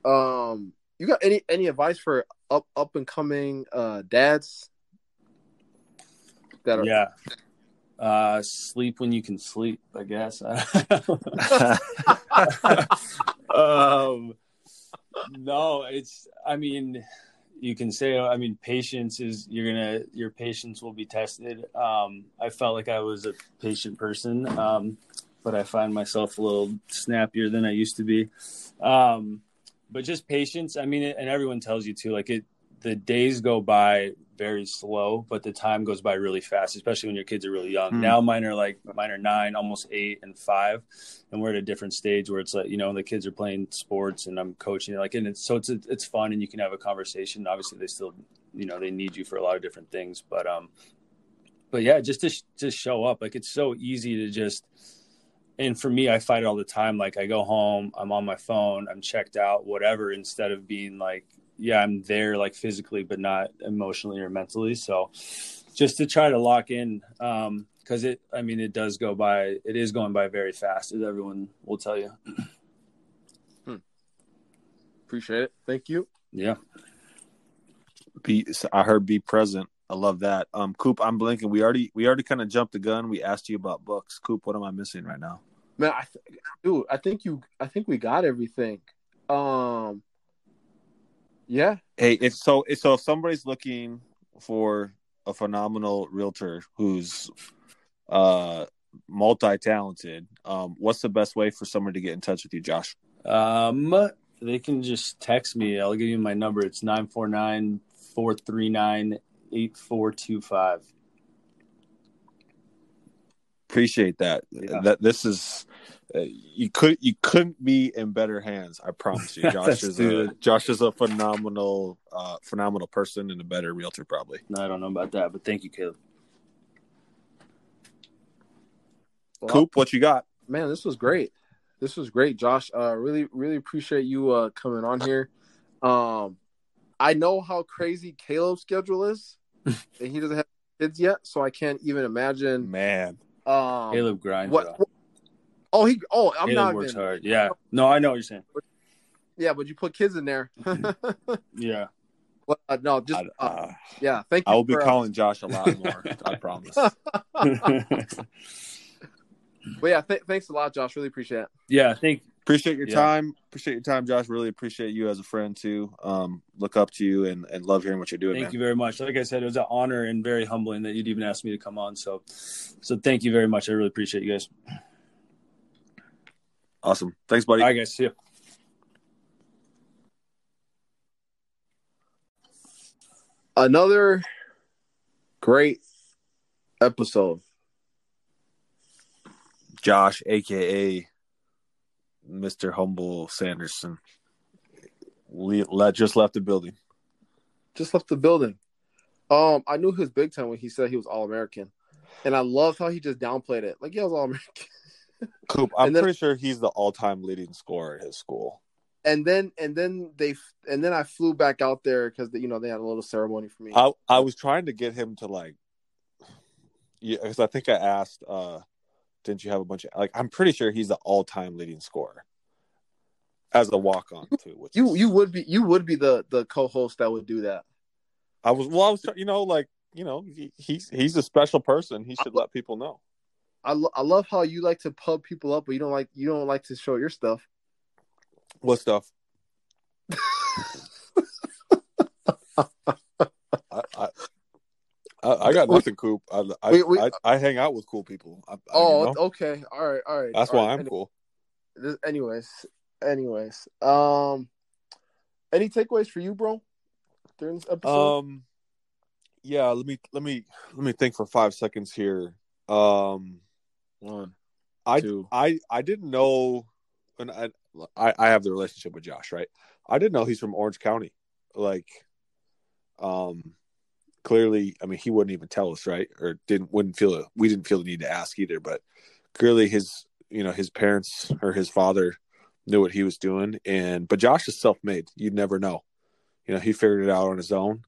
Um you got any any advice for up up and coming uh dads that are Yeah. Uh, sleep when you can sleep, I guess. [LAUGHS] [LAUGHS] um, no, it's, I mean, you can say, I mean, patience is, you're to, your patience will be tested. Um, I felt like I was a patient person. Um, but I find myself a little snappier than I used to be. Um, but just patience. I mean, and everyone tells you too, like it, the days go by very slow, but the time goes by really fast, especially when your kids are really young. Hmm. Now mine are like mine are nine, almost eight, and five, and we're at a different stage where it's like you know the kids are playing sports and I'm coaching, like and it's so it's it's fun and you can have a conversation. Obviously, they still you know they need you for a lot of different things, but um, but yeah, just to just show up, like it's so easy to just. And for me, I fight it all the time. Like I go home, I'm on my phone, I'm checked out, whatever, instead of being like yeah, I'm there like physically, but not emotionally or mentally. So just to try to lock in, um, cause it, I mean, it does go by, it is going by very fast as everyone will tell you. appreciate it. Thank you. Yeah. Be I heard be present. I love that. Um, Coop, I'm blinking. We already we already kind of jumped the gun. We asked you about books. Coop, what am I missing right now? Man, I th- dude, I think you I think we got everything. Um yeah. Hey, if so, if so, if somebody's looking for a phenomenal realtor who's uh multi-talented, um, what's the best way for someone to get in touch with you, Josh? Um, they can just text me. I'll give you my number. It's 949 439 eight four two five. Appreciate that. Yeah. That this is uh, you could you couldn't be in better hands. I promise you. [LAUGHS] Josh That's is a. Josh is a phenomenal uh, phenomenal person and a better realtor probably. No, I don't know about that, but thank you, Caleb. Well, Coop, what you got? man, this was great. This was great, Josh. Uh, really, really appreciate you uh coming on here. Um, I know how crazy Caleb's schedule is, [LAUGHS] and he doesn't have kids yet, so I can't even imagine. Man, Um, Caleb grinds. what? what- Oh, he. Oh, I'm Caleb not works even. hard. Yeah. No, I know what you're saying. Yeah, but you put kids in there. [LAUGHS] [LAUGHS] Yeah. well, uh, no, just I, uh, uh, yeah. Thank you. I will be for, uh, calling Josh a lot more. [LAUGHS] I promise. But yeah, th- thanks a lot, Josh. Really appreciate it. yeah. Thank. Appreciate your Yeah. time. Appreciate your time, Josh. Really appreciate you as a friend too. Um, look up to you and, and love hearing what you're doing. Thank man. you very much. Like I said, it was an honor and very humbling that you'd even ask me to come on. So, so thank you very much. I really appreciate you guys. Awesome. Thanks, buddy. All right, guys. See you. Another great episode. Josh, aka Mr. Humble Sanderson, le- le- just left the building. Just left the building. Um, I knew he was big time when he said he was all American, and I loved how he just downplayed it. Like, yeah, I was all American. [LAUGHS] Coop, I'm then- pretty sure he's the all-time leading scorer at his school. and then and then they and then I flew back out there because you know they had a little ceremony for me. I I was trying to get him to like, yeah, because I think I asked, uh, didn't you have a bunch of like? I'm pretty sure he's the all-time leading scorer as a walk-on too. Which you is- you would be you would be the the co-host that would do that. I was well, I was you know like you know he, he's he's a special person. He should let people know. I, lo- I love how you like to pub people up, but you don't like you don't like to show your stuff. What stuff? I, I, I I got nothing, Coop. I I, We- we- I, I hang out with cool people. I, I, Oh, you know, okay, all right, all right. that's all why right. I'm Any- cool. this- anyways, anyways, um, any takeaways for you, bro, during this episode? Um, yeah. Let me let me let me think for five seconds here. Um, One, I two. I I didn't know, and I I I have the relationship with Josh, right? I didn't know he's from Orange County. Like, um, clearly, I mean, he wouldn't even tell us, right? Or didn't wouldn't feel it. We didn't feel the need to ask either. But clearly, his you know his parents or his father knew what he was doing, and but Josh is self made. You'd never know. You know, he figured it out on his own,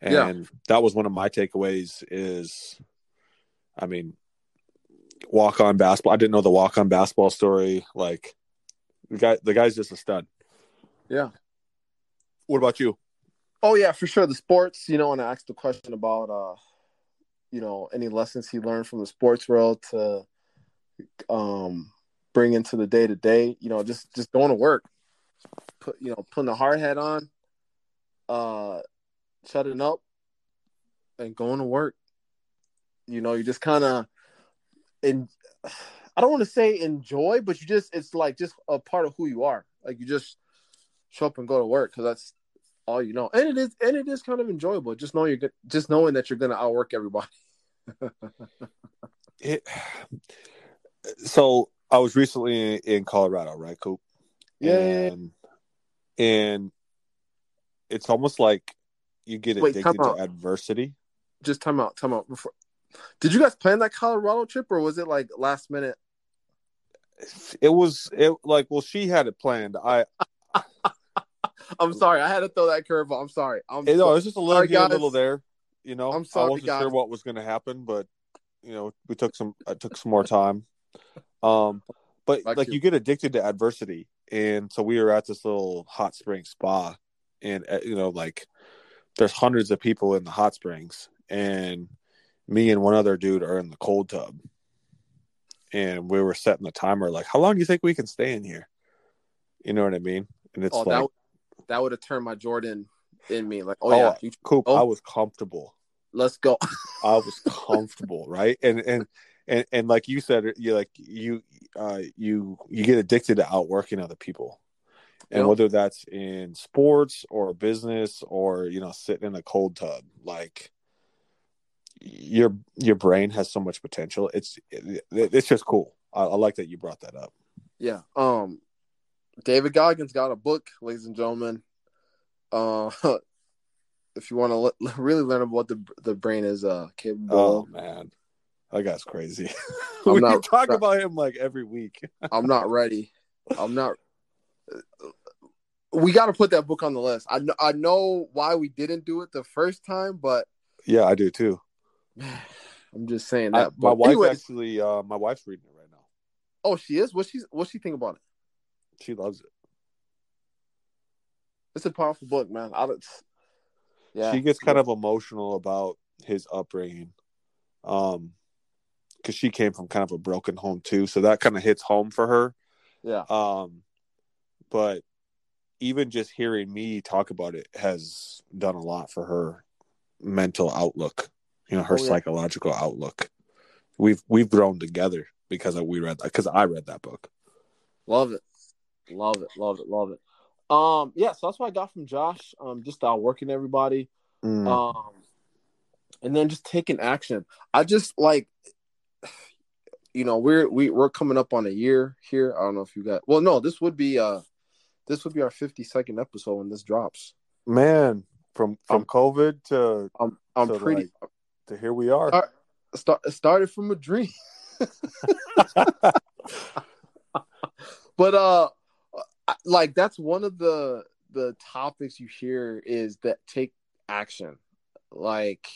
and Yeah. that was one of my takeaways. Is, I mean, walk on basketball. I didn't know the walk on basketball story. Like the guy, the guy's just a stud. Yeah. What about you? Oh yeah, for sure. The sports, you know, and I asked the question about uh, you know, any lessons he learned from the sports world to um bring into the day to day, you know, just just going to work. Put you know, putting a hard hat on, uh shutting up and going to work. You know, you just kinda in [SIGHS] I don't want to say enjoy, but you just it's like just a part of who you are. Like you just show up and go to work because that's all you know, and it is and it is kind of enjoyable. Just knowing you're good, just knowing that you're going to outwork everybody. [LAUGHS] It, so I was recently in Colorado, right, Coop? Yeah. And, and it's almost like you get Wait, addicted time out. to adversity. Just time out, time out. Before, did you guys plan that Colorado trip, or was it like last minute? It was it like well, she had it planned. I I'm sorry, I had to throw that curveball. I'm sorry. I'm you know, so- it was just a little Sorry, here, a little there. You know, I'm sorry, I wasn't guys. sure what was going to happen, but you know, we took some. I took some more time. Um, but Like like you. you get addicted to adversity, and so we were at this little hot spring spa, and uh, you know, like there's hundreds of people in the hot springs, and me and one other dude are in the cold tub, and we were setting the timer. Like, how long do you think we can stay in here? You know what I mean? And it's oh, like, that would- have turned my Jordan in me. Like, oh, Oh, yeah, you, Coop, oh. I was comfortable. let's go. [LAUGHS] I was comfortable, right? And and and and like you said, you like you uh you you get addicted to outworking other people. And Yep. whether that's in sports or business or you know sitting in a cold tub, like your your brain has so much potential. It's it, it's just cool. I, I like that you brought that up. Yeah. Um, David Goggins got a book, ladies and gentlemen. Uh, [LAUGHS] if you want to le- [LAUGHS] really learn about what the the brain is uh capable Oh of, man, that guy's crazy. [LAUGHS] We not- talk not- about him like every week. I'm not ready. I'm not. We got to put that book on the list. I know, I know why we didn't do it the first time, but Yeah, I do too. [SIGHS] I'm just saying I- that. my book- wife Anyways, actually, uh, my wife's reading it right now. oh, she is. What she what she think about it? She loves it. It's a powerful book, man. I don't. Yeah, she gets kind of emotional about his upbringing um because she came from kind of a broken home too so that kind of hits home for her yeah. um but even just hearing me talk about it has done a lot for her mental outlook you know her Oh, yeah. psychological outlook we've we've grown together because we read that because i read that book Love it. Love it. Love it. Love it. Um, yeah, so that's what I got from Josh. Um, just outworking everybody. Mm. Um and then just taking action. I just like you know, we're we, we're coming up on a year here. I don't know if you got well no, this would be uh this would be our fifty second episode when this drops. man from from Um, covid to I'm I'm So, pretty to here we are Uh, start started from a dream. [LAUGHS] [LAUGHS] but uh like that's one of the the topics you hear is that take action. Like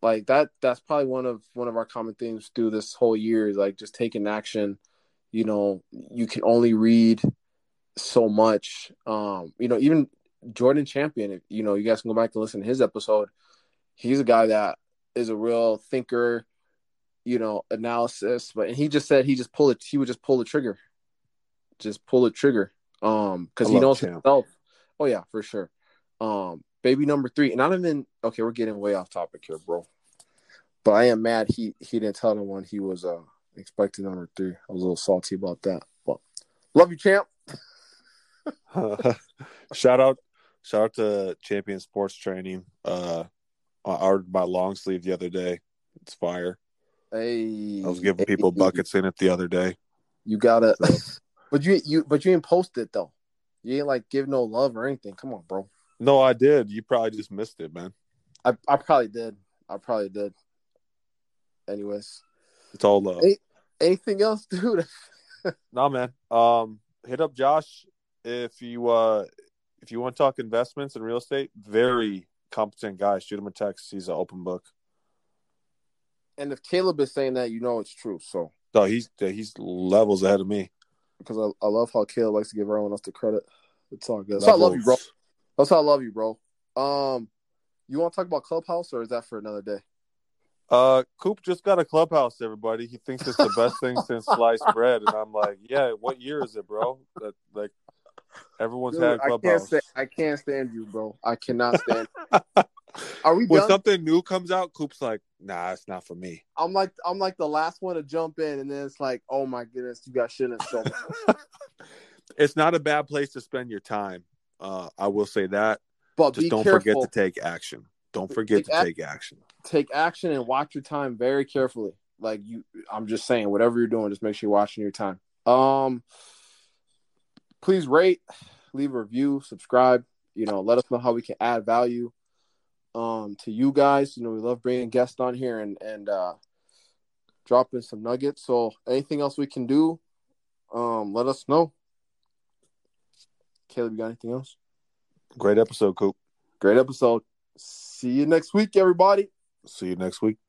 like that that's probably one of one of our common themes through this whole year is like just taking action. You know you can only read so much. Um you know even jordan champion you know you guys can go back and listen to his episode. He's a guy that is a real thinker you know analysis but and he just said he just pull it he would just pull the trigger just pull the trigger um because he knows Champ. himself. Oh yeah for sure. Um baby number three and not even okay we're getting way off topic here bro. But i am mad he he didn't tell anyone he was uh expecting number three. I was a little salty about that but love you champ. [LAUGHS] Shout out shout out to champion sports training. Uh i ordered my long sleeve the other day. It's fire. Hey. I was giving people hey, buckets in it the other day. You gotta So- but you you but you ain't post it though. You ain't like give no love or anything. Come on bro. No i did. You probably just missed it man. I, I probably did. I probably did. Anyways, it's all love. Hey. anything else, [LAUGHS] dude? no man. Um hit up josh if you uh if you want to talk investments and real estate. Very competent guy. Shoot him a text. He's an open book. And if Caleb is saying that, you know it's true. So. No he's he's levels ahead of me because I, I love how Caleb likes to give everyone else the credit. It's all good. That's why I love you, bro. That's how I love you, bro. Um, you want to talk about Clubhouse or is that for another day? Uh, Coop just got a clubhouse. Everybody, he thinks it's the best thing [LAUGHS] since sliced bread, and I'm like, yeah. What year is it, bro? That like everyone's Dude, had I can't clubhouse. stand. I can't stand you, bro. I cannot stand. [LAUGHS] Are we when done? something new comes out, Coop's like, nah, it's not for me. I'm like I'm like the last one to jump in, and then it's like, oh my goodness, you got shit in so [LAUGHS] [LAUGHS] it's not a bad place to spend your time. Uh, I will say that. But Just don't careful. forget to take action. Don't forget Take to ac- take action. take action and watch your time very carefully. Like you, I'm just saying, whatever you're doing, just make sure you're watching your time. Um, please rate, leave a review, subscribe. You know, let us know how we can add value um to you guys. You know, we love bringing guests on here and and uh dropping some nuggets. So anything else we can do, um, let us know. Caleb, you got anything else? Great episode, Coop. Great episode. See you next week, everybody. See you next week.